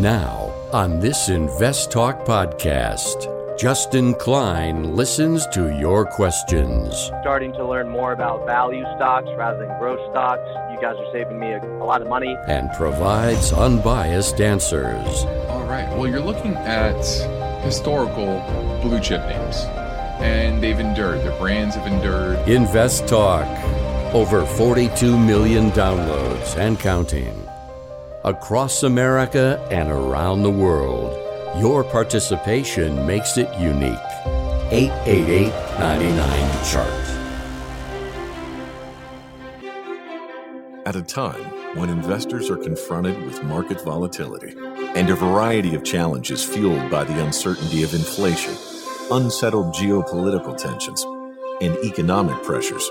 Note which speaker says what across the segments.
Speaker 1: Now, on this Invest Talk podcast, Justin Klein listens to your questions.
Speaker 2: Starting to learn more about value stocks rather than growth stocks. You guys are saving me a, a lot of money.
Speaker 1: And provides unbiased answers.
Speaker 3: All right. Well, you're looking at historical blue chip names, and they've endured. Their brands have endured.
Speaker 1: Invest Talk. Over 42 million downloads and counting. Across America and around the world. Your participation makes it unique. 888 99 Chart.
Speaker 4: At a time when investors are confronted with market volatility and a variety of challenges fueled by the uncertainty of inflation, unsettled geopolitical tensions, and economic pressures,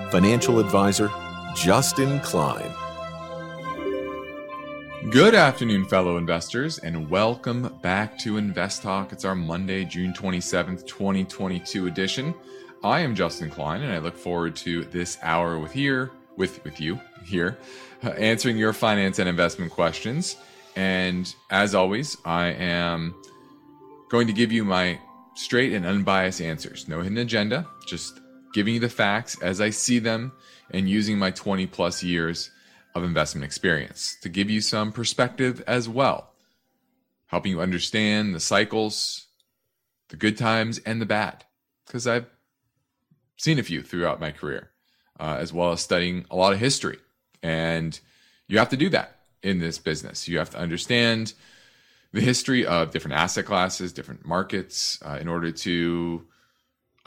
Speaker 4: Financial Advisor, Justin Klein.
Speaker 3: Good afternoon, fellow investors, and welcome back to Invest Talk. It's our Monday, June 27th, 2022 edition. I am Justin Klein, and I look forward to this hour with here with with you here, uh, answering your finance and investment questions. And as always, I am going to give you my straight and unbiased answers. No hidden agenda, just giving you the facts as I see them and using my 20 plus years of investment experience to give you some perspective as well, helping you understand the cycles, the good times, and the bad, because I've seen a few throughout my career, uh, as well as studying a lot of history. And you have to do that in this business. You have to understand the history of different asset classes, different markets, uh, in order to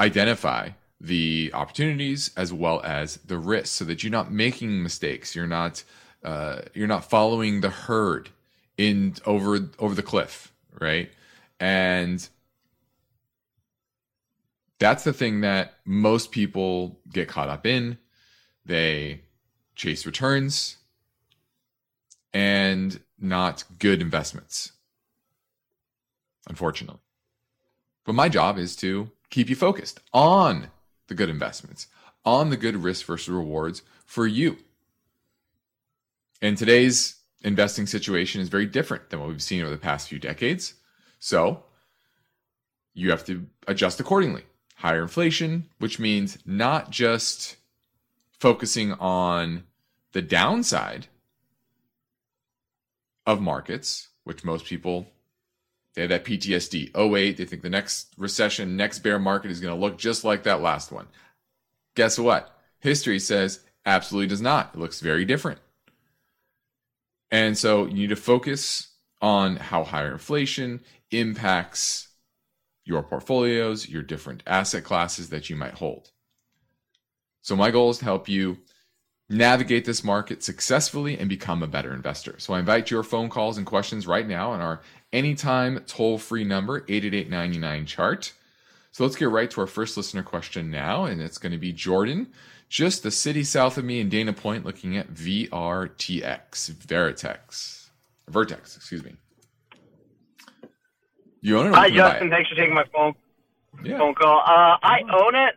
Speaker 3: identify the opportunities as well as the risks so that you're not making mistakes. You're not uh, you're not following the herd in over over the cliff right? And that's the thing that most people get caught up in. They chase returns and not good investments unfortunately. But my job is to keep you focused on the good investments, on the good risk versus rewards for you. And today's investing situation is very different than what we've seen over the past few decades. So you have to adjust accordingly. Higher inflation, which means not just focusing on the downside of markets, which most people they have that PTSD. Oh, wait, they think the next recession, next bear market is going to look just like that last one. Guess what? History says absolutely does not. It looks very different. And so you need to focus on how higher inflation impacts your portfolios, your different asset classes that you might hold. So my goal is to help you navigate this market successfully and become a better investor. So I invite your phone calls and questions right now on our anytime toll free number, 888 chart. So let's get right to our first listener question now, and it's going to be Jordan, just the city south of me in Dana Point, looking at VRTX, Veritex, Vertex, excuse me. You own it?
Speaker 5: Hi, Justin. Thanks for taking my phone yeah. phone call. Uh, I own it.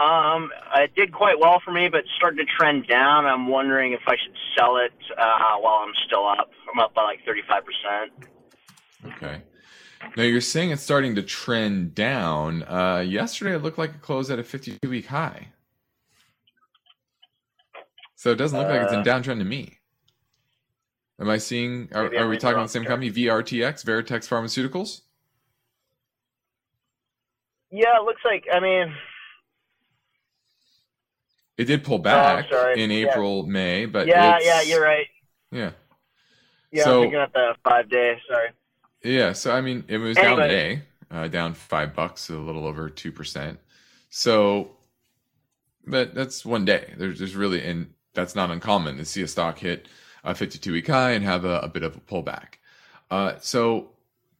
Speaker 5: Um, it did quite well for me, but started to trend down. I'm wondering if I should sell it uh, while I'm still up. I'm up by like 35 percent.
Speaker 3: Okay. Now you're saying it's starting to trend down. Uh, yesterday it looked like it closed at a 52 week high. So it doesn't look uh, like it's in uh, downtrend to me. Am I seeing? Are, are we talking about the same company? VRTX, Veritex Pharmaceuticals.
Speaker 5: Yeah, it looks like. I mean,
Speaker 3: it did pull back oh, in April, yeah. May, but
Speaker 5: yeah, yeah, you're right.
Speaker 3: Yeah.
Speaker 5: Yeah, so, I'm thinking at the five day. Sorry.
Speaker 3: Yeah, so I mean, it was anyway. down today, uh, down five bucks, a little over two percent. So, but that's one day. There's, there's really, and that's not uncommon to see a stock hit a 52 week high and have a, a bit of a pullback. Uh, so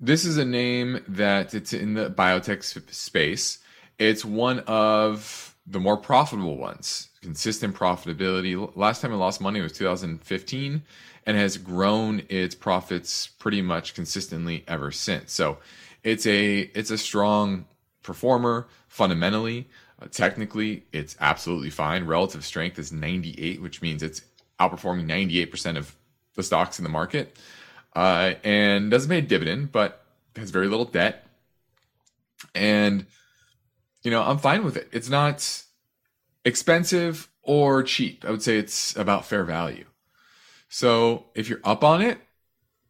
Speaker 3: this is a name that it's in the biotech space. It's one of the more profitable ones, consistent profitability. Last time it lost money was 2015 and has grown its profits pretty much consistently ever since. So it's a it's a strong performer fundamentally. Uh, technically, it's absolutely fine. Relative strength is 98, which means it's outperforming 98% of the stocks in the market. Uh, and doesn't pay a dividend, but has very little debt. And, you know, I'm fine with it. It's not expensive or cheap. I would say it's about fair value. So if you're up on it,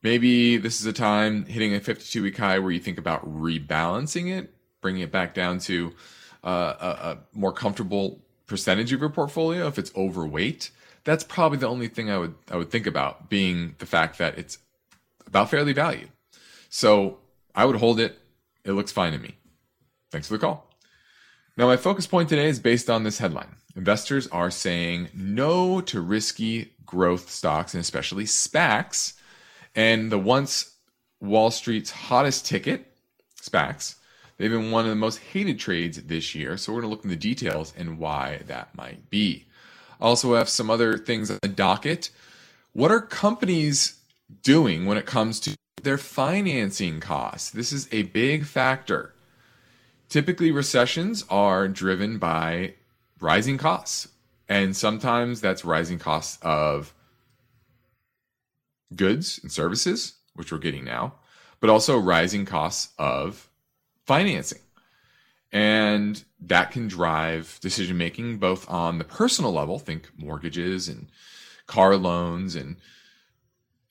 Speaker 3: maybe this is a time hitting a 52 week high where you think about rebalancing it, bringing it back down to uh, a, a more comfortable percentage of your portfolio. If it's overweight, that's probably the only thing I would I would think about being the fact that it's about fairly valued. So I would hold it. It looks fine to me. Thanks for the call. Now, my focus point today is based on this headline. Investors are saying no to risky growth stocks and especially SPACs. And the once Wall Street's hottest ticket, SPACs, they've been one of the most hated trades this year. So we're going to look in the details and why that might be. Also have some other things on the docket. What are companies doing when it comes to their financing costs. This is a big factor. Typically, recessions are driven by rising costs, and sometimes that's rising costs of goods and services, which we're getting now, but also rising costs of financing. And that can drive decision making both on the personal level, think mortgages and car loans and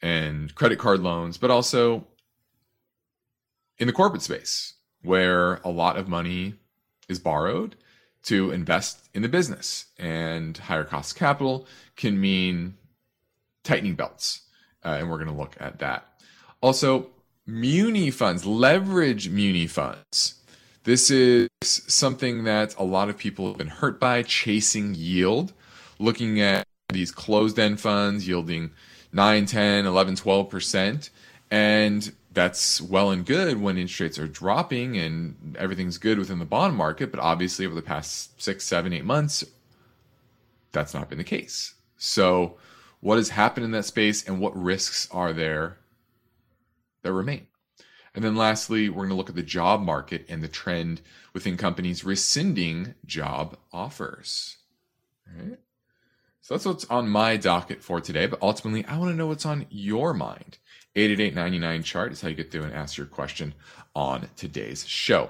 Speaker 3: and credit card loans, but also in the corporate space where a lot of money is borrowed to invest in the business. And higher cost capital can mean tightening belts. Uh, and we're going to look at that. Also, muni funds, leverage muni funds. This is something that a lot of people have been hurt by, chasing yield, looking at these closed end funds yielding 9, 10, 11, 12%. And that's well and good when interest rates are dropping and everything's good within the bond market. But obviously, over the past six, seven, eight months, that's not been the case. So, what has happened in that space and what risks are there that remain? And then lastly, we're going to look at the job market and the trend within companies rescinding job offers. All right. So that's what's on my docket for today. But ultimately, I want to know what's on your mind. 888-99 chart is how you get through and ask your question on today's show.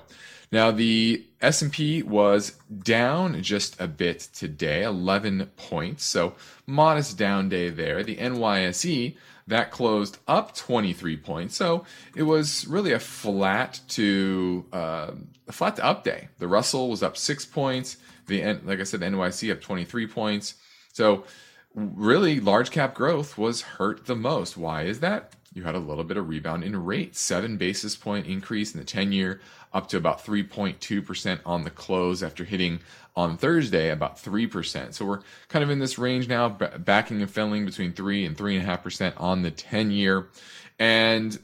Speaker 3: Now the S&P was down just a bit today, 11 points. So modest down day there. The NYSE that closed up 23 points. So it was really a flat to uh, a flat to up day. The Russell was up six points. The like I said, the NYSE up 23 points. So, really, large cap growth was hurt the most. Why is that? You had a little bit of rebound in rates, seven basis point increase in the 10 year, up to about 3.2% on the close after hitting on Thursday about 3%. So we're kind of in this range now, backing and filling between 3 and 3.5% on the 10 year. And,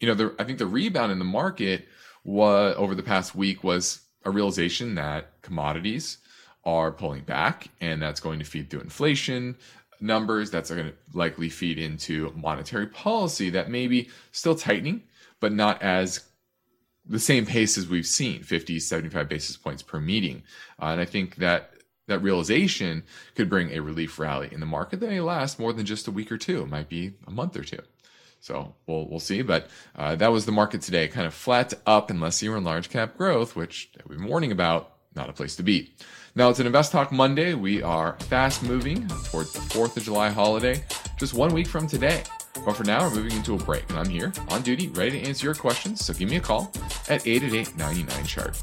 Speaker 3: you know, the, I think the rebound in the market was over the past week was a realization that commodities are pulling back, and that's going to feed through inflation numbers. That's going to likely feed into monetary policy that may be still tightening, but not as the same pace as we've seen 50, 75 basis points per meeting. Uh, and I think that that realization could bring a relief rally in the market that may last more than just a week or two. It might be a month or two. So we'll we'll see. But uh, that was the market today, kind of flat up unless you were in large cap growth, which we've been warning about. Not a place to be. Now it's an Invest Talk Monday. We are fast moving towards the 4th of July holiday, just one week from today. But for now, we're moving into a break, and I'm here on duty, ready to answer your questions. So give me a call at 888 99 chart.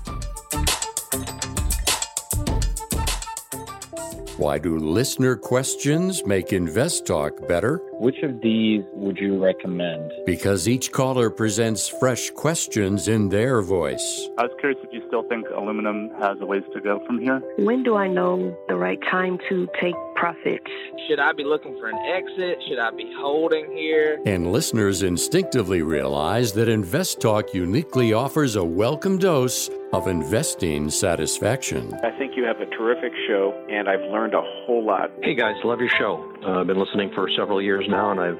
Speaker 1: Why do listener questions make Invest Talk better?
Speaker 6: Which of these would you recommend?
Speaker 1: Because each caller presents fresh questions in their voice.
Speaker 7: I was curious if you still think aluminum has a ways to go from here.
Speaker 8: When do I know the right time to take profits?
Speaker 9: Should I be looking for an exit? Should I be holding here?
Speaker 1: And listeners instinctively realize that Invest Talk uniquely offers a welcome dose of investing satisfaction.
Speaker 10: I think you have a terrific show, and I've learned a whole lot.
Speaker 11: Hey guys, love your show. Uh, I've been listening for several years now, and I've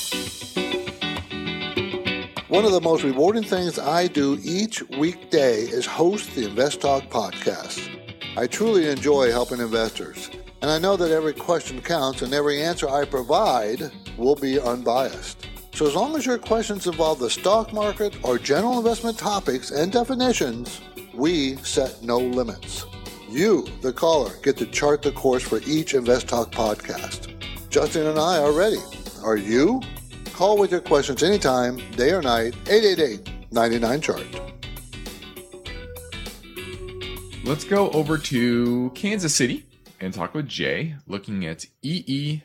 Speaker 12: One of the most rewarding things I do each weekday is host the Invest Talk podcast. I truly enjoy helping investors, and I know that every question counts and every answer I provide will be unbiased. So, as long as your questions involve the stock market or general investment topics and definitions, we set no limits. You, the caller, get to chart the course for each Invest Talk podcast. Justin and I are ready. Are you? Call with your questions anytime, day or night, 888 99 Chart.
Speaker 3: Let's go over to Kansas City and talk with Jay looking at EEFT.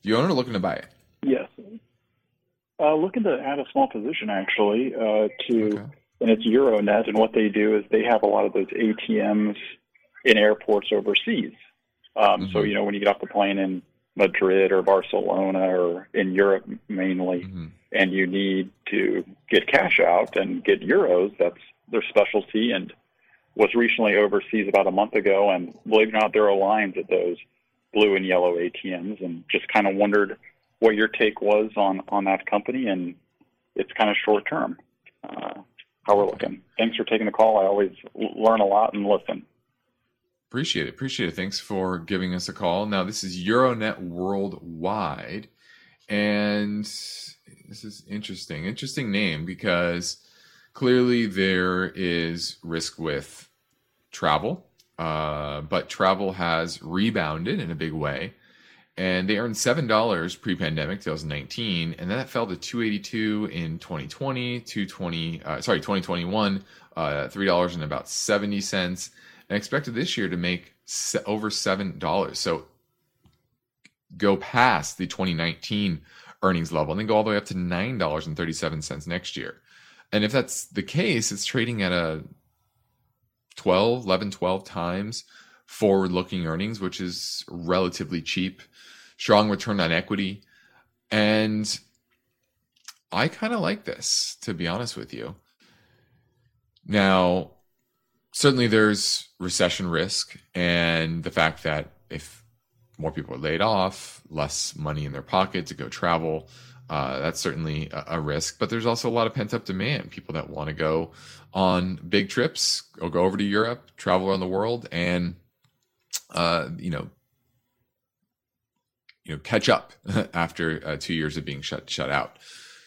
Speaker 3: You owner looking to buy it?
Speaker 7: Yes. Uh, looking to add a small position actually uh, to, okay. and it's Euronet. And what they do is they have a lot of those ATMs in airports overseas. Um, mm-hmm. So you know when you get off the plane in Madrid or Barcelona or in Europe mainly, mm-hmm. and you need to get cash out and get euros, that's their specialty. And was recently overseas about a month ago, and believe it or not, there are lines at those blue and yellow ATMs, and just kind of wondered what your take was on on that company, and it's kind of short term. Uh, how we're looking. Thanks for taking the call. I always learn a lot and listen.
Speaker 3: Appreciate it. Appreciate it. Thanks for giving us a call. Now, this is Euronet Worldwide. And this is interesting. Interesting name because clearly there is risk with travel, uh, but travel has rebounded in a big way. And they earned seven dollars pre-pandemic, 2019, and then that fell to 282 in 2020, 220, uh, sorry, 2021, uh, three dollars and about 70 cents and expected this year to make over seven dollars. So go past the 2019 earnings level and then go all the way up to nine dollars and 37 cents next year. And if that's the case, it's trading at a 12, 11, 12 times forward looking earnings, which is relatively cheap, strong return on equity. And I kind of like this, to be honest with you. Now, certainly there's recession risk and the fact that if more people are laid off, less money in their pocket to go travel, uh, that's certainly a, a, risk. But there's also a lot of pent up demand. People that want to go on big trips or go over to Europe, travel around the world, and uh, you know, you know, catch up after uh, two years of being shut shut out.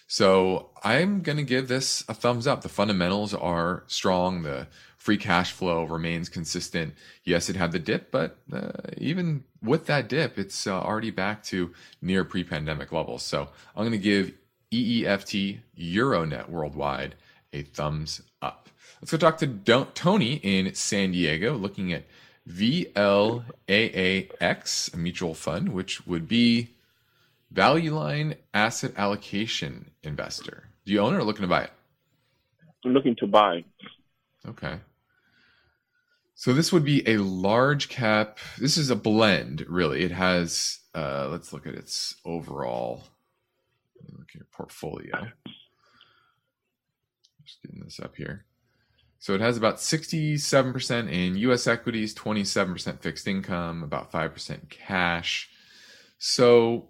Speaker 3: So I'm going to give this a thumbs up. The fundamentals are strong. The free cash flow remains consistent. Yes, it had the dip, but uh, even with that dip, it's uh, already back to near pre pandemic levels. So I'm going to give EEFT Euronet Worldwide a thumbs up. Let's go talk to Don- Tony in San Diego looking at VLAAX, a mutual fund, which would be Value Line Asset Allocation Investor. Do you own it or looking to buy it?
Speaker 7: I'm looking to buy.
Speaker 3: Okay. So this would be a large cap. This is a blend, really. It has. Uh, let's look at its overall. Look at portfolio. Just getting this up here. So it has about 67% in U.S. equities, 27% fixed income, about 5% cash. So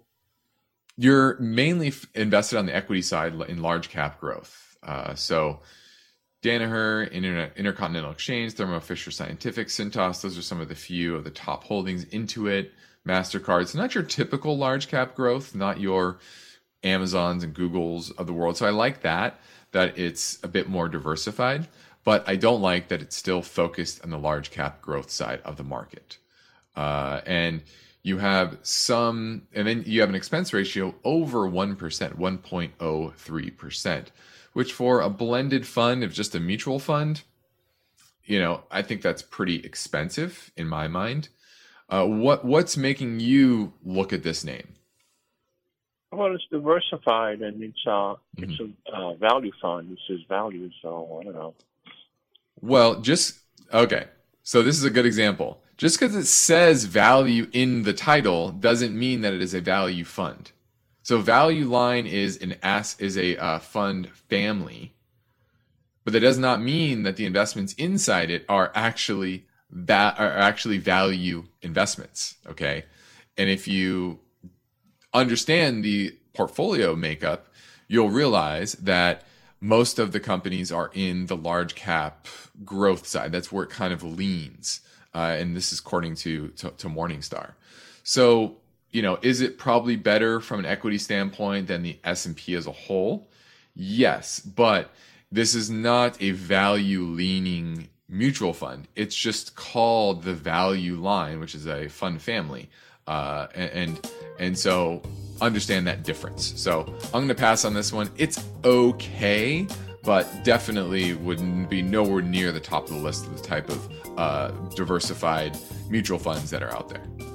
Speaker 3: you're mainly invested on the equity side in large cap growth. Uh, so Danaher, Internet, Intercontinental Exchange, Thermo Fisher Scientific, Cintas. Those are some of the few of the top holdings. Intuit, Mastercards, not your typical large cap growth, not your Amazons and Googles of the world. So I like that that it's a bit more diversified, but I don't like that it's still focused on the large cap growth side of the market. Uh, and you have some, and then you have an expense ratio over 1%, 1.03%, which for a blended fund of just a mutual fund, you know, I think that's pretty expensive in my mind. Uh, what what's making you look at this name?
Speaker 13: Well, it's diversified and it's uh mm-hmm. it's a uh, value fund. It says value, so I don't know.
Speaker 3: Well, just okay. So this is a good example. Just because it says value in the title doesn't mean that it is a value fund. So value line is an s is a uh, fund family, but that does not mean that the investments inside it are actually that are actually value investments. Okay, and if you understand the portfolio makeup, you'll realize that most of the companies are in the large cap growth side. That's where it kind of leans uh, and this is according to, to, to Morningstar. So you know, is it probably better from an equity standpoint than the S and P as a whole? Yes, but this is not a value leaning mutual fund. It's just called the value line, which is a fund family, uh, and, and so understand that difference. So I'm going to pass on this one. It's okay, but definitely wouldn't be nowhere near the top of the list of the type of uh, diversified mutual funds that are out there.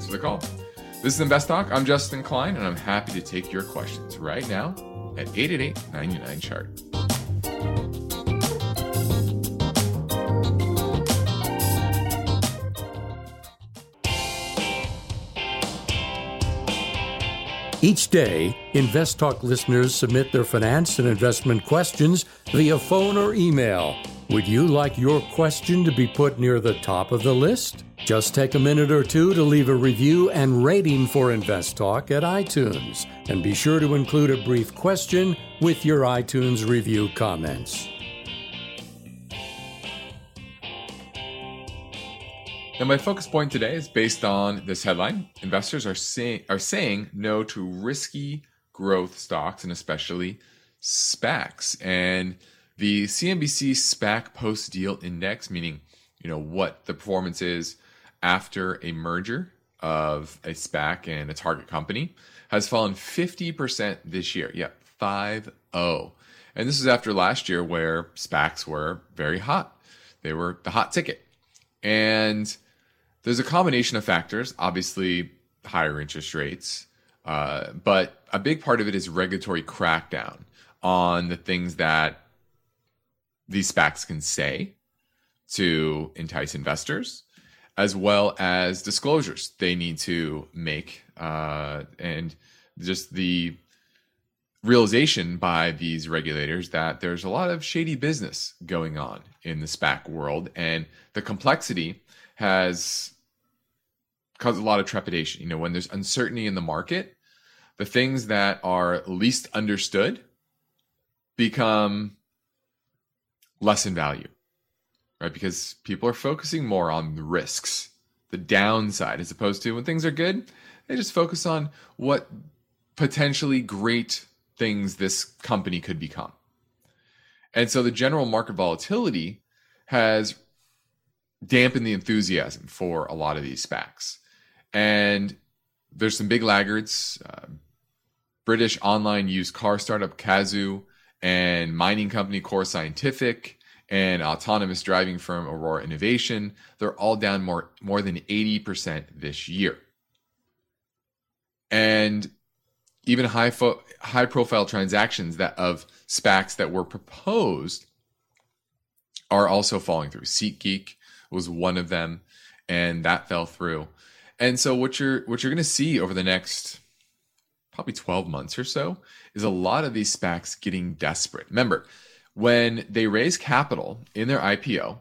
Speaker 3: Thanks for the call. This is Invest Talk. I'm Justin Klein, and I'm happy to take your questions right now at 888 99 chart.
Speaker 1: Each day, Invest Talk listeners submit their finance and investment questions via phone or email. Would you like your question to be put near the top of the list? Just take a minute or two to leave a review and rating for Invest Talk at iTunes, and be sure to include a brief question with your iTunes review comments.
Speaker 3: Now, my focus point today is based on this headline. Investors are saying are saying no to risky growth stocks and especially SPACs. And the CNBC SPAC post deal index, meaning you know what the performance is after a merger of a SPAC and a target company, has fallen 50% this year. Yep, 5 0. And this is after last year where SPACs were very hot. They were the hot ticket. And there's a combination of factors, obviously, higher interest rates, uh, but a big part of it is regulatory crackdown on the things that these SPACs can say to entice investors, as well as disclosures they need to make, uh, and just the realization by these regulators that there's a lot of shady business going on in the SPAC world, and the complexity has caused a lot of trepidation. You know, when there's uncertainty in the market, the things that are least understood become less in value, right? Because people are focusing more on the risks, the downside, as opposed to when things are good, they just focus on what potentially great things this company could become. And so the general market volatility has dampened the enthusiasm for a lot of these SPACs. And there's some big laggards. Uh, British online used car startup Cazoo and mining company Core Scientific and autonomous driving firm Aurora Innovation. They're all down more, more than 80% this year. And even high, fo- high profile transactions that of SPACs that were proposed are also falling through. SeatGeek was one of them, and that fell through. And so what you're what you're going to see over the next probably 12 months or so is a lot of these SPACs getting desperate. Remember, when they raise capital in their IPO,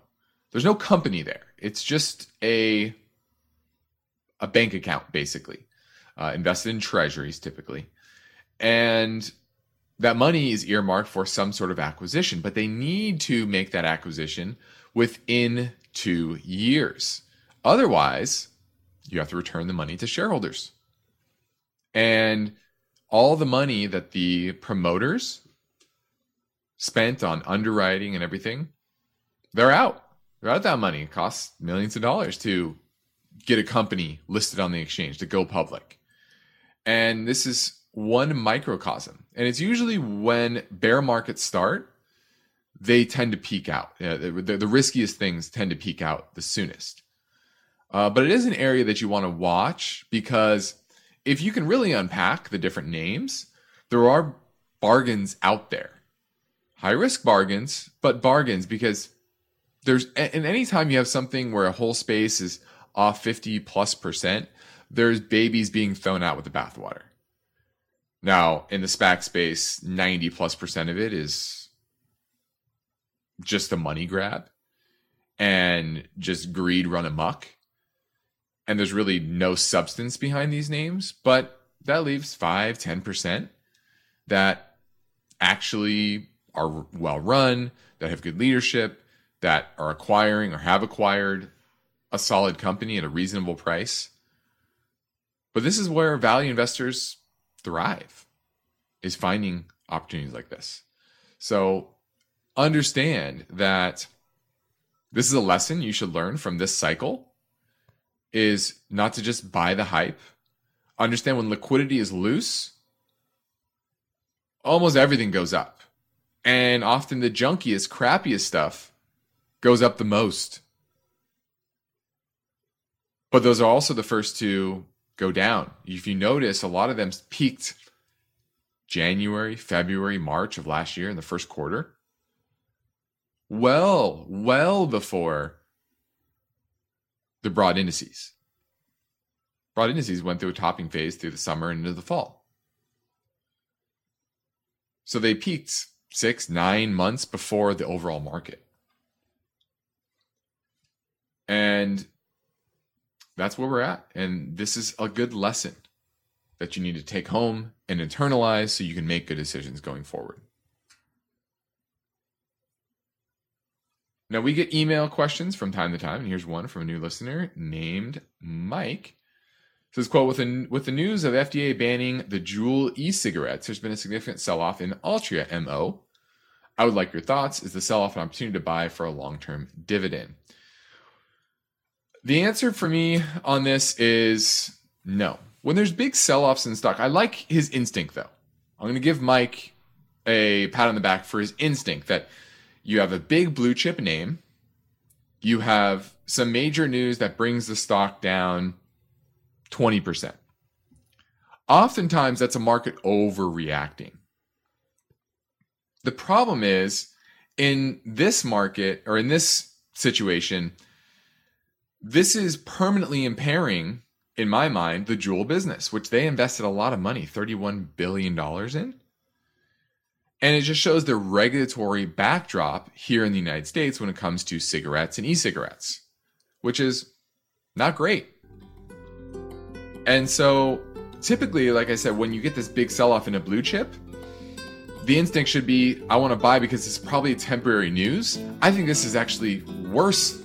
Speaker 3: there's no company there. It's just a a bank account basically, uh, invested in treasuries typically, and that money is earmarked for some sort of acquisition. But they need to make that acquisition within two years Otherwise, you have to return the money to shareholders. And all the money that the promoters spent on underwriting and everything, they're out. They're out that money. It costs millions of dollars to get a company listed on the exchange to go public. And this is one microcosm. And it's usually when bear markets start, they tend to peak out. the, the, the, riskiest things tend to peak out the soonest. Uh, but it is an area that you want to watch because if you can really unpack the different names, there are bargains out there. High risk bargains, but bargains because there's and anytime you have something where a whole space is off 50 plus percent, there's babies being thrown out with the bathwater. Now, in the SPAC space, 90 plus percent of it is just a money grab and just greed run amok and there's really no substance behind these names, but that leaves 5, 10% that actually are well run, that have good leadership, that are acquiring or have acquired a solid company at a reasonable price. But this is where value investors thrive is finding opportunities like this. So understand that this is a lesson you should learn from this cycle is not to just buy the hype. Understand when liquidity is loose, almost everything goes up. And often the junkiest, crappiest stuff goes up the most. But those are also the first to go down. If you notice, a lot of them peaked January, February, March of last year in the first quarter. Well, well before the broad indices. Broad indices went through a topping phase through the summer and into the fall. So they peaked six, nine months before the overall market. And that's where we're at. And this is a good lesson that you need to take home and internalize so you can make good decisions going forward. Now we get email questions from time to time, and here's one from a new listener named Mike. It says quote with the with the news of FDA banning the Juul e-cigarettes, there's been a significant sell-off in Altria MO. I would like your thoughts. Is the sell-off an opportunity to buy for a long-term dividend? The answer for me on this is no. When there's big sell-offs in stock, I like his instinct though. I'm going to give Mike a pat on the back for his instinct that you have a big blue chip name, you have some major news that brings the stock down 20%. Oftentimes, that's a market overreacting. The problem is in this market or in this situation, this is permanently impairing, in my mind, the Juul business, which they invested a lot of money, $31 billion in. And it just shows the regulatory backdrop here in the United States when it comes to cigarettes and e cigarettes, which is not great. And so, typically, like I said, when you get this big sell off in a blue chip, the instinct should be I want to buy because it's probably temporary news. I think this is actually worse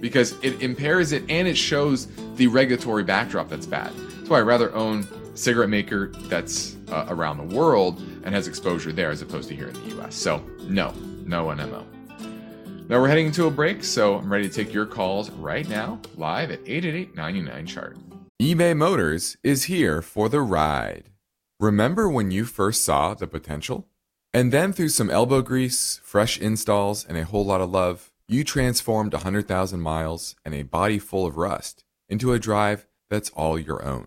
Speaker 3: because it impairs it and it shows the regulatory backdrop that's bad. That's why I rather own cigarette maker that's uh, around the world and has exposure there as opposed to here in the US. So, no, no NMO. Now we're heading into a break, so I'm ready to take your calls right now, live at 888 99 chart.
Speaker 14: eBay Motors is here for the ride. Remember when you first saw the potential? And then through some elbow grease, fresh installs, and a whole lot of love, you transformed 100,000 miles and a body full of rust into a drive that's all your own.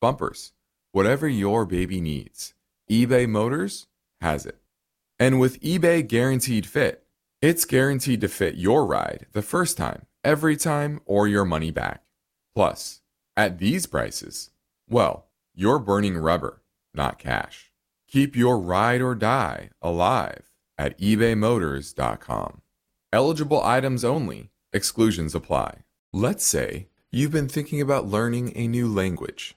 Speaker 14: bumpers, whatever your baby needs eBay Motors has it. And with eBay Guaranteed Fit, it's guaranteed to fit your ride the first time, every time or your money back. Plus, at these prices, well, you're burning rubber, not cash. Keep your ride or die alive at ebaymotors.com. Eligible items only, exclusions apply. Let's say you've been thinking about learning a new language.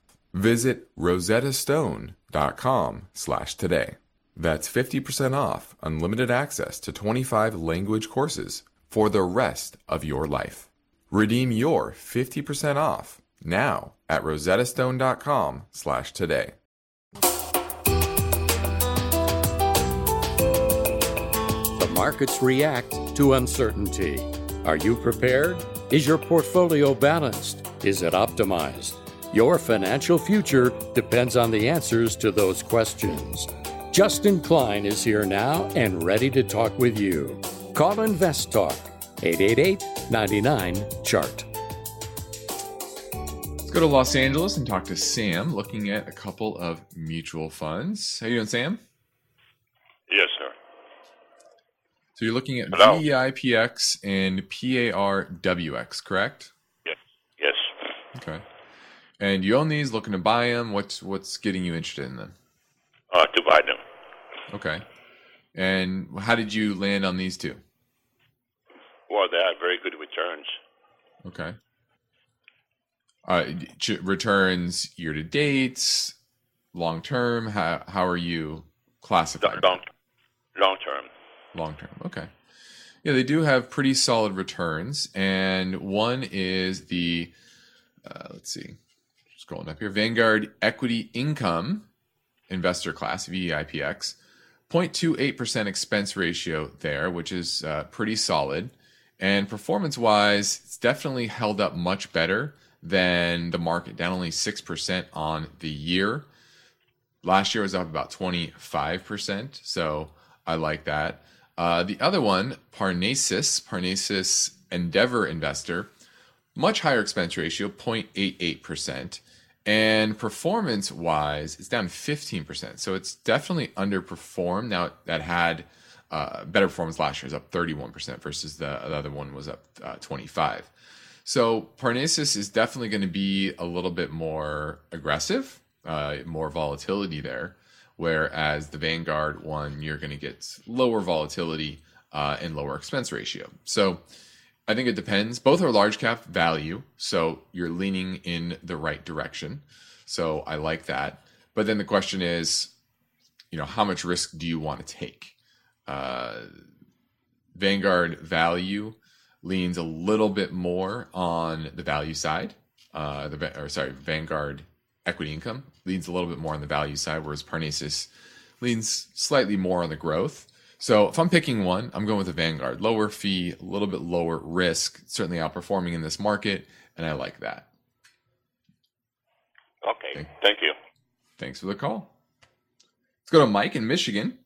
Speaker 14: Visit rosettastone.com slash today. That's 50% off unlimited access to 25 language courses for the rest of your life. Redeem your 50% off now at rosettastone.com slash today.
Speaker 1: The markets react to uncertainty. Are you prepared? Is your portfolio balanced? Is it optimized? Your financial future depends on the answers to those questions. Justin Klein is here now and ready to talk with you. Call Invest Talk 888 99 Chart.
Speaker 3: Let's go to Los Angeles and talk to Sam, looking at a couple of mutual funds. How you doing, Sam?
Speaker 15: Yes, sir.
Speaker 3: So you're looking at
Speaker 15: Hello.
Speaker 3: VEIPX and PARWX, correct?
Speaker 15: Yes. Yes.
Speaker 3: Okay. And you own these, looking to buy them. What's what's getting you interested in them?
Speaker 15: Uh, to buy them.
Speaker 3: Okay. And how did you land on these two?
Speaker 15: Well, they have very good returns.
Speaker 3: Okay. Uh, returns year to date, long term. How how are you classifying?
Speaker 15: Long, long term.
Speaker 3: Long term. Okay. Yeah, they do have pretty solid returns, and one is the uh, let's see, scrolling up here, Vanguard Equity Income Investor Class VEIPX, 0.28% expense ratio there, which is uh, pretty solid. And performance wise, it's definitely held up much better than the market, down only 6% on the year. Last year was up about 25%. So I like that. Uh, the other one, Parnassus, Parnassus Endeavor Investor, much higher expense ratio, 0.88%. And performance wise, it's down 15%. So it's definitely underperformed. Now, that had uh, better performance last year, is up 31% versus the, the other one was up uh, 25. So Parnassus is definitely going to be a little bit more aggressive, uh, more volatility there. Whereas the Vanguard one, you're going to get lower volatility uh, and lower expense ratio. So I think it depends. Both are large cap value, so you're leaning in the right direction. So I like that. But then the question is, you know, how much risk do you want to take? Uh, Vanguard value leans a little bit more on the value side. Uh, the or sorry, Vanguard equity income leans a little bit more on the value side, whereas Parnassus leans slightly more on the growth. So if I'm picking one, I'm going with the Vanguard. Lower fee, a little bit lower risk, certainly outperforming in this market, and I like that.
Speaker 15: Okay, thank you.
Speaker 3: Thanks for the call. Let's go to Mike in Michigan,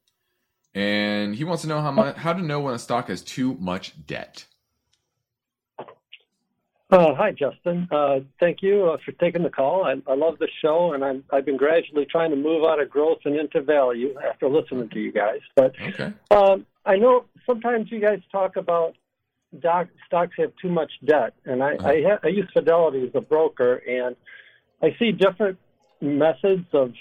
Speaker 3: and he wants to know how much how to know when a stock has too much debt.
Speaker 16: Uh, hi, Justin. Uh, thank you uh, for taking the call. I, I love the show, and I'm, I've been gradually trying to move out of growth and into value after listening to you guys. But
Speaker 3: okay.
Speaker 16: um, I know sometimes you guys talk about doc, stocks have too much debt, and I, I, ha- I use Fidelity as a broker, and I see different methods of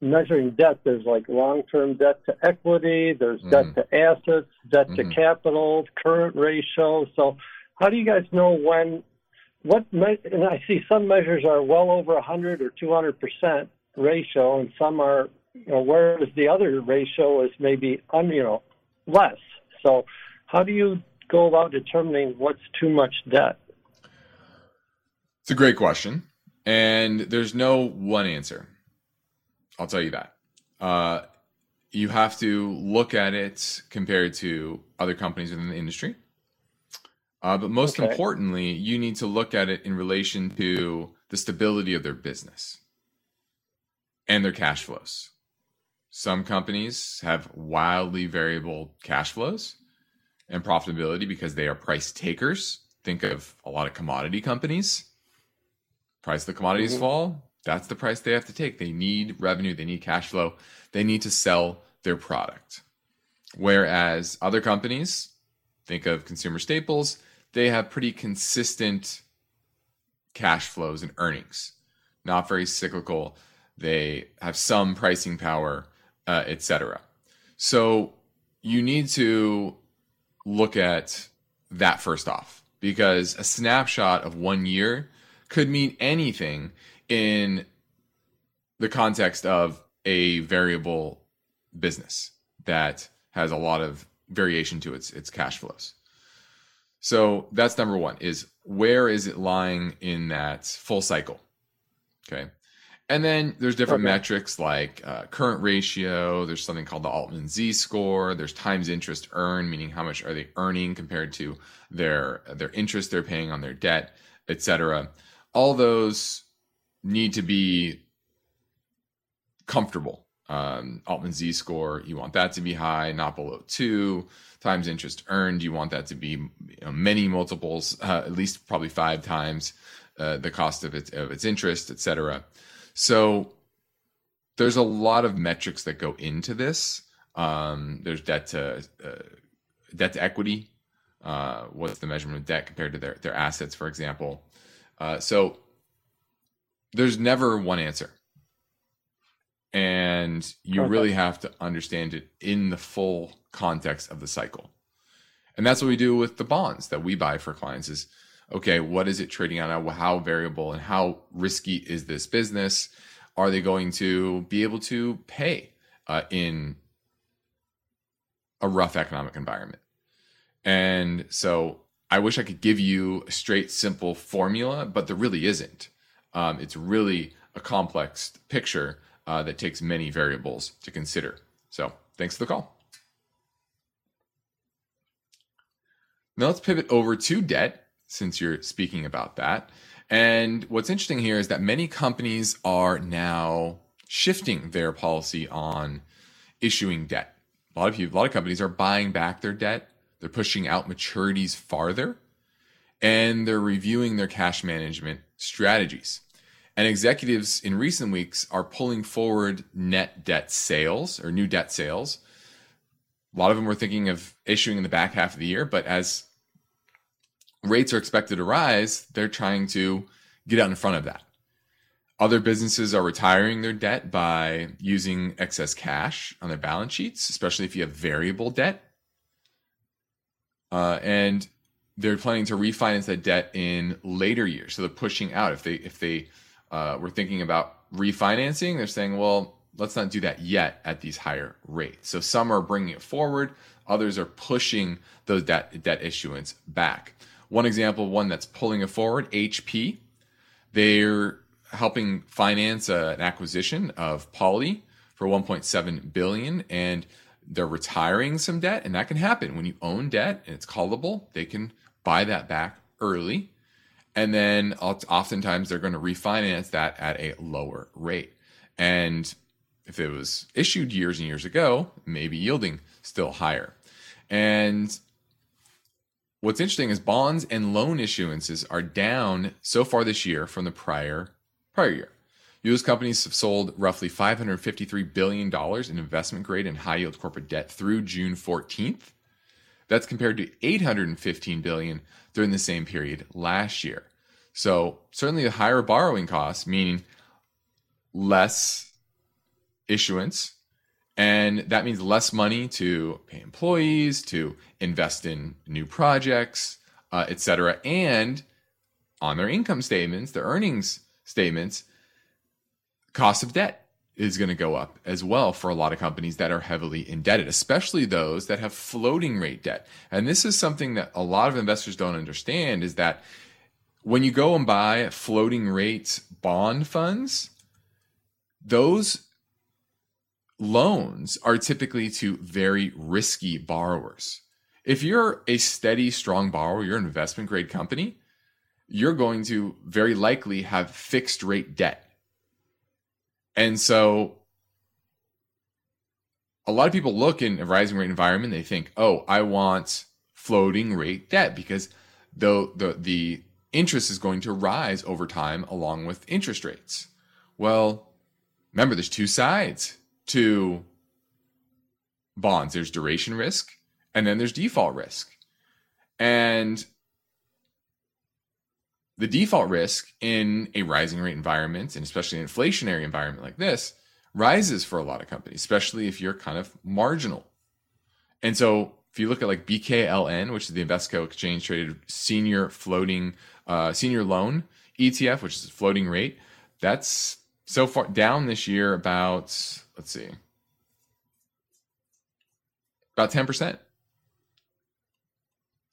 Speaker 16: measuring debt. There's like long-term debt to equity, there's debt to assets, debt to capital, current ratio. So, how do you guys know when? What? And I see some measures are well over 100 or 200 percent ratio, and some are, you know, whereas the other ratio is maybe un, you know, less. So, how do you go about determining what's too much debt?
Speaker 3: It's a great question, and there's no one answer. I'll tell you that. Uh, you have to look at it compared to other companies within the industry. Uh, but most
Speaker 16: Okay.
Speaker 3: importantly, you need to look at it in relation to the stability of their business and their cash flows. Some companies have wildly variable cash flows and profitability because they are price takers. Think of a lot of commodity companies. Price of the commodities
Speaker 16: Mhm.
Speaker 3: fall, that's the price they have to take. They need revenue, they need cash flow, they need to sell their product. Whereas other companies, think of consumer staples, they have pretty consistent cash flows and earnings, not very cyclical. They have some pricing power, uh, etc. So you need to look at that first off because a snapshot of one year could mean anything in the context of a variable business that has a lot of variation to its its cash flows. So that's number one is where is it lying in that full cycle? Okay. And then there's different
Speaker 16: Okay.
Speaker 3: metrics like uh, current ratio. There's something called the Altman Z score. There's times interest earned, meaning how much are they earning compared to their their interest they're paying on their debt, etc. All those need to be comfortable. Um, Altman Z score, you want that to be high, not below two. Times interest earned, you want that to be you know, many multiples, uh, at least probably five times uh, the cost of its of its interest, etc. So there's a lot of metrics that go into this. Um, there's debt to uh, debt to equity. Uh, what's the measurement of debt compared to their their assets, for example? Uh, so there's never one answer, and you really have to understand it in the full context of the cycle. And that's what we do with the bonds that we buy for clients is okay, what is it trading on? How variable and how risky is this business? Are they going to be able to pay uh, in a rough economic environment? And so I wish I could give you a straight, simple formula, but there really isn't. Um, it's really a complex picture uh, that takes many variables to consider. So thanks for the call. Now let's pivot over to debt since you're speaking about that. And what's interesting here is that many companies are now shifting their policy on issuing debt. A lot of people, a lot of companies are buying back their debt. They're pushing out maturities farther and they're reviewing their cash management strategies. And executives in recent weeks are pulling forward net debt sales or new debt sales. A lot of them were thinking of issuing in the back half of the year, but as rates are expected to rise, they're trying to get out in front of that. Other businesses are retiring their debt by using excess cash on their balance sheets, especially if you have variable debt. Uh, and they're planning to refinance that debt in later years. So they're pushing out. If they if they uh, were thinking about refinancing, they're saying, well, let's not do that yet at these higher rates. So some are bringing it forward. Others are pushing those debt debt issuance back. One example, one that's pulling it forward, HP. They're helping finance uh, an acquisition of Poly for 1.7 billion, and they're retiring some debt, and that can happen when you own debt and it's callable. They can buy that back early, and then oftentimes they're going to refinance that at a lower rate. And if it was issued years and years ago, maybe yielding still higher. And what's interesting is bonds and loan issuances are down so far this year from the prior prior year. U.S. companies have sold roughly $553 billion in investment grade and high yield corporate debt through June 14th. That's compared to 815 billion during the same period last year. So certainly a higher borrowing costs, meaning less issuance, and that means less money to pay employees, to invest in new projects, uh, et cetera. And on their income statements, their earnings statements, cost of debt is going to go up as well for a lot of companies that are heavily indebted, especially those that have floating rate debt. And this is something that a lot of investors don't understand is that when you go and buy floating rate bond funds, those loans are typically to very risky borrowers. If you're a steady, strong borrower, you're an investment grade company, you're going to very likely have fixed rate debt and so a lot of people look in a rising rate environment, they think, oh, I want floating rate debt because the, the, the interest is going to rise over time along with interest rates. Well, remember, there's two sides to bonds there's duration risk, and then there's default risk. And the default risk in a rising rate environment, and especially an inflationary environment like this, rises for a lot of companies, especially if you're kind of marginal. And so if you look at like BKLN, which is the Invesco exchange traded senior floating uh, senior loan ETF, which is a floating rate, that's so far down this year about let's see, about ten percent,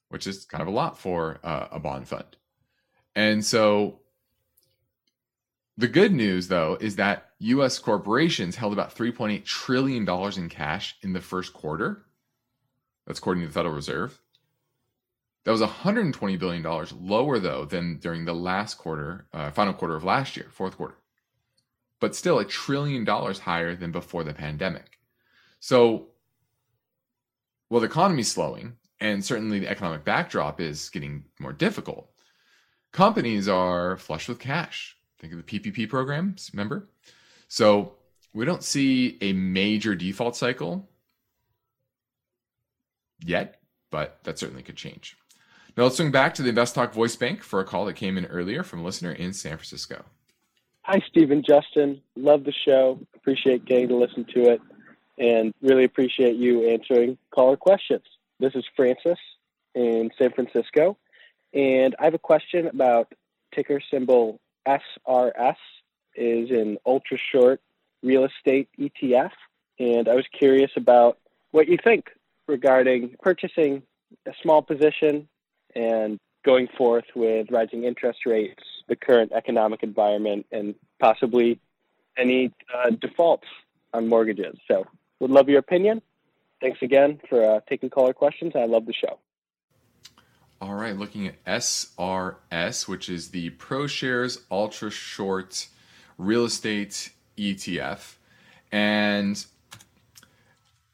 Speaker 3: which is kind of a lot for uh, a bond fund. And so the good news, though, is that US corporations held about $3.8 trillion in cash in the first quarter. That's according to the Federal Reserve. That was $120 billion lower, though, than during the last quarter, uh, final quarter of last year, fourth quarter. But still a trillion dollars higher than before the pandemic. So, well, the economy's slowing, and certainly the economic backdrop is getting more difficult companies are flush with cash. Think of the PPP programs, remember? So we don't see a major default cycle yet, but that certainly could change. Now let's swing back to the Invest Talk voice bank for a call that came in earlier from a listener in San Francisco.
Speaker 17: Hi, Stephen, Justin. Love the show. Appreciate getting to listen to it and really appreciate you answering caller questions. This is Francis in San Francisco. And I have a question about ticker symbol SRS is an ultra short real estate ETF. And I was curious about what you think regarding purchasing a small position and going forth with rising interest rates, the current economic environment, and possibly any uh, defaults on mortgages. So, would love your opinion. Thanks again for uh, taking caller questions. I love the show.
Speaker 3: All right, looking at SRS, which is the ProShares Ultra Short Real Estate ETF. And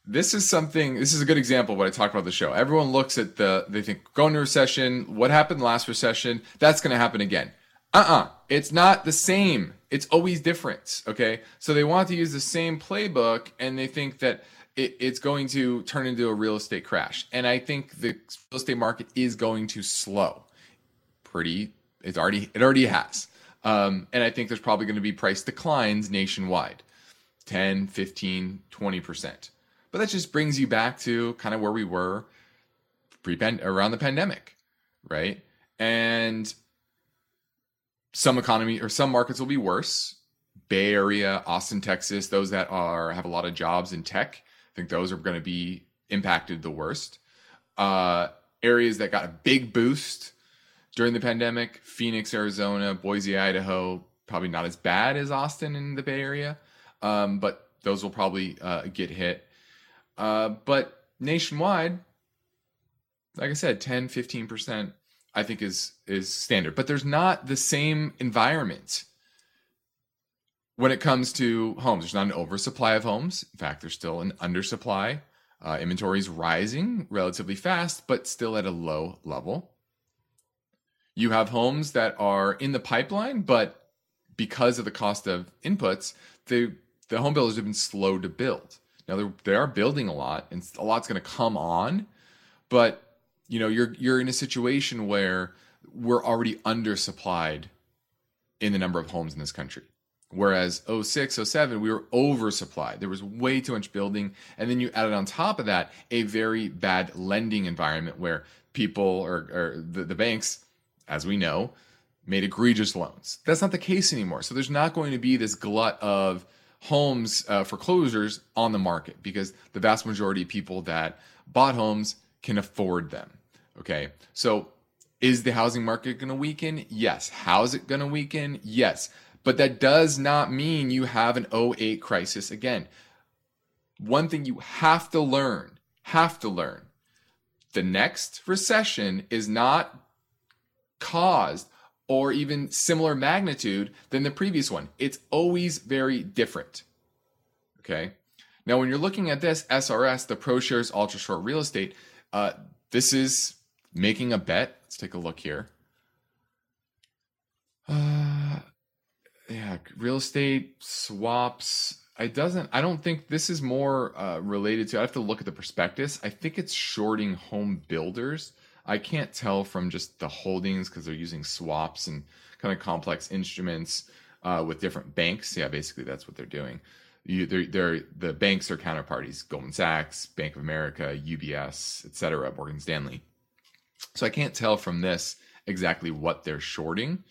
Speaker 3: this is something, this is a good example of what I talked about the show. Everyone looks at the, they think, going to recession, what happened last recession, that's going to happen again. Uh uh-uh, uh, it's not the same. It's always different. Okay. So they want to use the same playbook and they think that it, it's going to turn into a real estate crash. And I think the real estate market is going to slow. Pretty, it's already it already has. Um, and I think there's probably going to be price declines nationwide 10, 15, 20%. But that just brings you back to kind of where we were pre around the pandemic, right? And some economy or some markets will be worse. Bay Area, Austin, Texas, those that are have a lot of jobs in tech think those are going to be impacted the worst. Uh, areas that got a big boost during the pandemic Phoenix, Arizona, Boise, Idaho, probably not as bad as Austin in the Bay Area, um, but those will probably uh, get hit. Uh, but nationwide, like I said, 10, 15%. I think is is standard, but there's not the same environment when it comes to homes. There's not an oversupply of homes. In fact, there's still an undersupply Uh, inventory is rising relatively fast, but still at a low level. You have homes that are in the pipeline, but because of the cost of inputs, the the home builders have been slow to build. Now they are building a lot, and a lot's going to come on, but you know you're you're in a situation where we're already undersupplied in the number of homes in this country. Whereas 06, 07, we were oversupplied. There was way too much building. And then you added on top of that a very bad lending environment where people or, or the, the banks, as we know, made egregious loans. That's not the case anymore. So there's not going to be this glut of homes uh, foreclosures on the market because the vast majority of people that bought homes can afford them. Okay. So is the housing market going to weaken? Yes. How is it going to weaken? Yes. But that does not mean you have an 08 crisis again. One thing you have to learn, have to learn, the next recession is not caused or even similar magnitude than the previous one. It's always very different. Okay. Now, when you're looking at this SRS, the ProShares Ultra Short Real Estate, uh, this is making a bet. Let's take a look here. Yeah, real estate swaps. I doesn't. I don't think this is more uh, related to. I have to look at the prospectus. I think it's shorting home builders. I can't tell from just the holdings because they're using swaps and kind of complex instruments uh, with different banks. Yeah, basically that's what they're doing. You, they're, they're, the banks are counterparties: Goldman Sachs, Bank of America, UBS, etc., Morgan Stanley. So I can't tell from this exactly what they're shorting,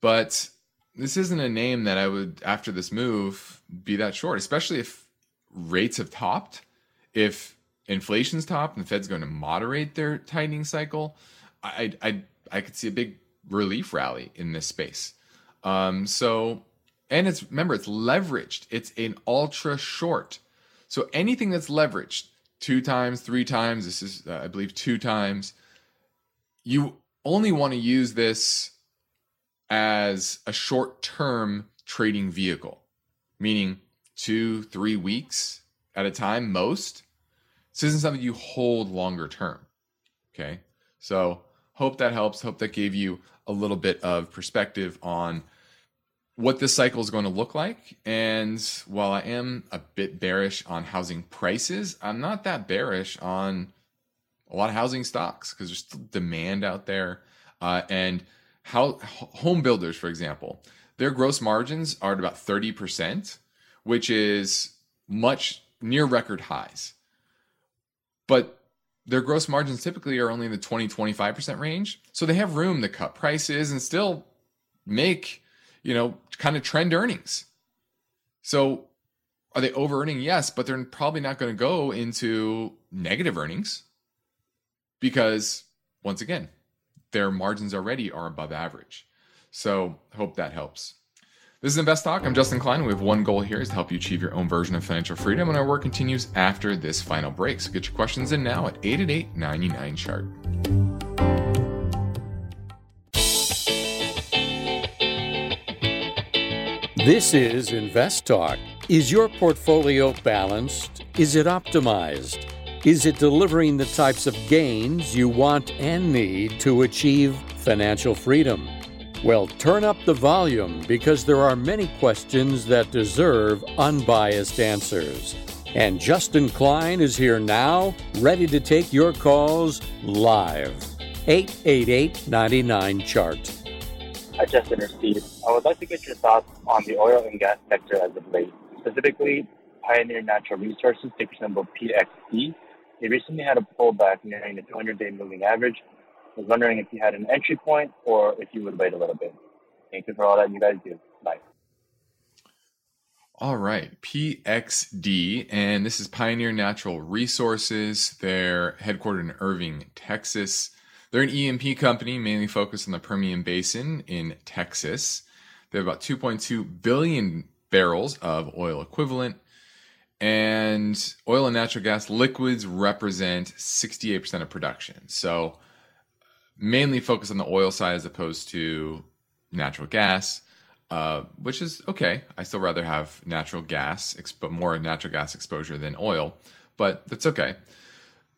Speaker 3: but this isn't a name that I would, after this move, be that short, especially if rates have topped. If inflation's topped and the Fed's going to moderate their tightening cycle, I, I, I could see a big relief rally in this space. Um, so, and it's, remember, it's leveraged, it's an ultra short. So anything that's leveraged two times, three times, this is, uh, I believe, two times, you only want to use this as a short term trading vehicle, meaning two, three weeks at a time, most. This isn't something you hold longer term. Okay. So, hope that helps. Hope that gave you a little bit of perspective on what this cycle is going to look like. And while I am a bit bearish on housing prices, I'm not that bearish on a lot of housing stocks because there's still demand out there. Uh, and how home builders, for example, their gross margins are at about 30%, which is much near record highs. But their gross margins typically are only in the 20 25% range. So they have room to cut prices and still make, you know, kind of trend earnings. So are they over earning? Yes, but they're probably not going to go into negative earnings because once again, their margins already are above average. So hope that helps. This is Invest Talk. I'm Justin Klein. We have one goal here is to help you achieve your own version of financial freedom, and our work continues after this final break. So get your questions in now at 888 99 chart.
Speaker 1: This is Invest Talk. Is your portfolio balanced? Is it optimized? Is it delivering the types of gains you want and need to achieve financial freedom? Well, turn up the volume because there are many questions that deserve unbiased answers. And Justin Klein is here now, ready to take your calls live. 888 99 Chart.
Speaker 18: Hi, Justin or Steve. I would like to get your thoughts on the oil and gas sector as of late, specifically Pioneer Natural Resources, ticker symbol PXD, they recently had a pullback nearing the 200-day moving average. I was wondering if you had an entry point or if you would wait a little bit. Thank you for all that you guys do. Bye.
Speaker 3: All right, PXD, and this is Pioneer Natural Resources. They're headquartered in Irving, Texas. They're an E&P company mainly focused on the Permian Basin in Texas. They have about 2.2 billion barrels of oil equivalent and oil and natural gas liquids represent 68% of production. So mainly focus on the oil side as opposed to natural gas, uh, which is okay. I still rather have natural gas, but more natural gas exposure than oil. but that's okay.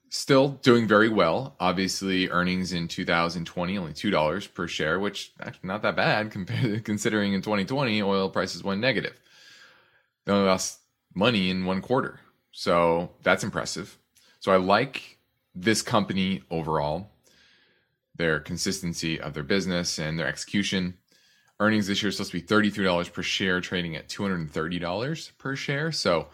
Speaker 3: Still doing very well. Obviously, earnings in 2020 only two dollars per share, which actually not that bad compared considering in 2020 oil prices went negative. They only lost money in one quarter, so that's impressive. So I like this company overall, their consistency of their business and their execution. Earnings this year is supposed to be $33 per share, trading at $230 per share. So,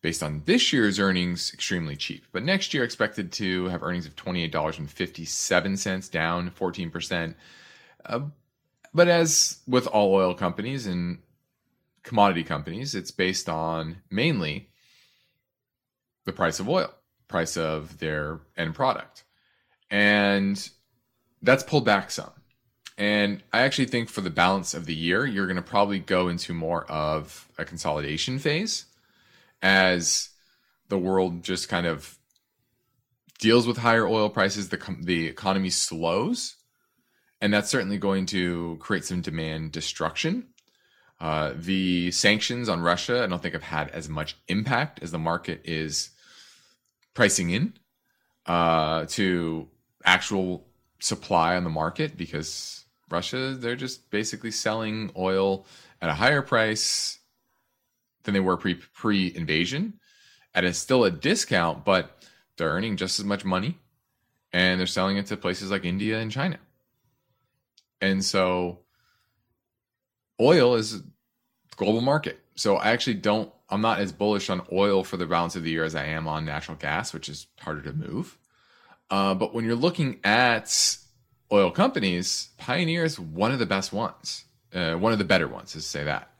Speaker 3: based on this year's earnings, extremely cheap. But next year, expected to have earnings of $28.57, down 14%. Uh, but as with all oil companies and commodity companies, it's based on mainly the price of oil, price of their end product. And that's pulled back some. And I actually think for the balance of the year, you're going to probably go into more of a consolidation phase as the world just kind of deals with higher oil prices, the, the economy slows. And that's certainly going to create some demand destruction. Uh, the sanctions on Russia, I don't think have had as much impact as the market is pricing in uh, to actual supply on the market because Russia, they're just basically selling oil at a higher price than they were pre pre invasion, at a still a discount, but they're earning just as much money, and they're selling it to places like India and China. And so, oil is global market. So I actually don't. I'm not as bullish on oil for the balance of the year as I am on natural gas, which is harder to move. Uh, but when you're looking at oil companies, Pioneer is one of the best ones, uh, one of the better ones, to say that.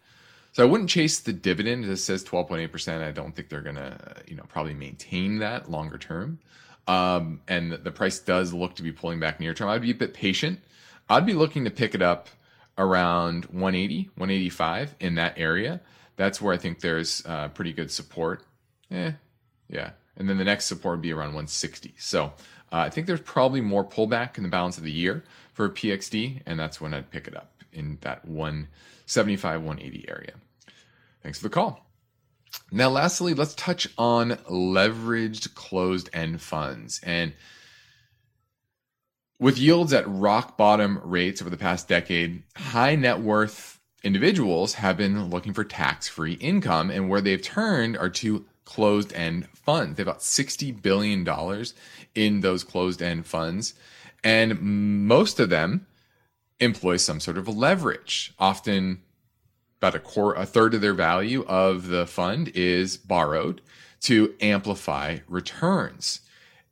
Speaker 3: So I wouldn't chase the dividend. It says 12.8%. I don't think they're going to, you know, probably maintain that longer term. Um, and the price does look to be pulling back near term. I'd be a bit patient. I'd be looking to pick it up around 180, 185 in that area. That's where I think there's uh, pretty good support. Eh, yeah. And then the next support would be around 160. So uh, I think there's probably more pullback in the balance of the year for PXD, and that's when I'd pick it up in that 175, 180 area. Thanks for the call. Now, lastly, let's touch on leveraged closed end funds. And with yields at rock bottom rates over the past decade, high net worth individuals have been looking for tax free income, and where they've turned are to closed end funds. They have about $60 billion in those closed end funds. And most of them employ some sort of leverage. Often, about a, quarter, a third of their value of the fund is borrowed to amplify returns.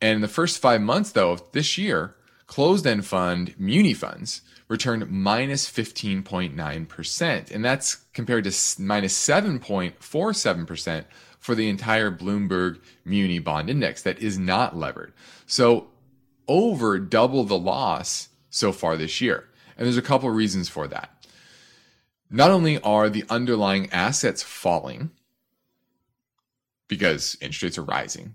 Speaker 3: And in the first five months, though, of this year, closed end fund muni funds returned minus 15.9%. And that's compared to minus 7.47% for the entire Bloomberg Muni Bond Index that is not levered. So over double the loss so far this year. And there's a couple of reasons for that. Not only are the underlying assets falling because interest rates are rising,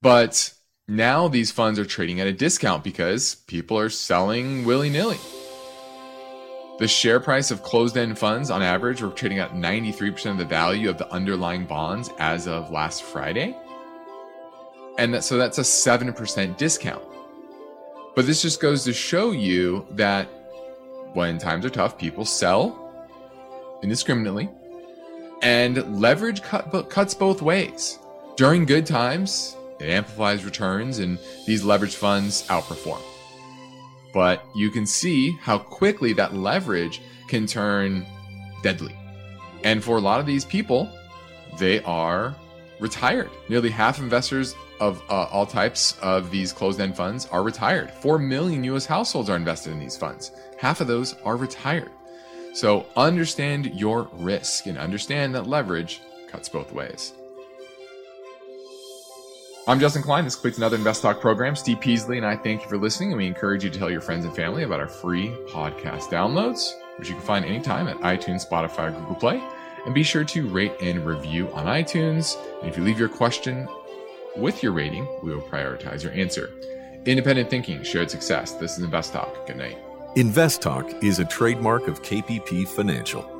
Speaker 3: but now these funds are trading at a discount because people are selling willy nilly. The share price of closed end funds on average were trading at 93% of the value of the underlying bonds as of last Friday. And that, so that's a 7% discount. But this just goes to show you that when times are tough, people sell indiscriminately and leverage cut, cuts both ways. During good times, it amplifies returns and these leverage funds outperform but you can see how quickly that leverage can turn deadly. And for a lot of these people, they are retired. Nearly half investors of uh, all types of these closed end funds are retired. 4 million US households are invested in these funds. Half of those are retired. So understand your risk and understand that leverage cuts both ways. I'm Justin Klein. This completes another Invest Talk program. Steve Peasley and I thank you for listening, and we encourage you to tell your friends and family about our free podcast downloads, which you can find anytime at iTunes, Spotify, Google Play. And be sure to rate and review on iTunes. And if you leave your question with your rating, we will prioritize your answer. Independent thinking, shared success. This is Invest Talk. Good night.
Speaker 4: Invest Talk is a trademark of KPP Financial.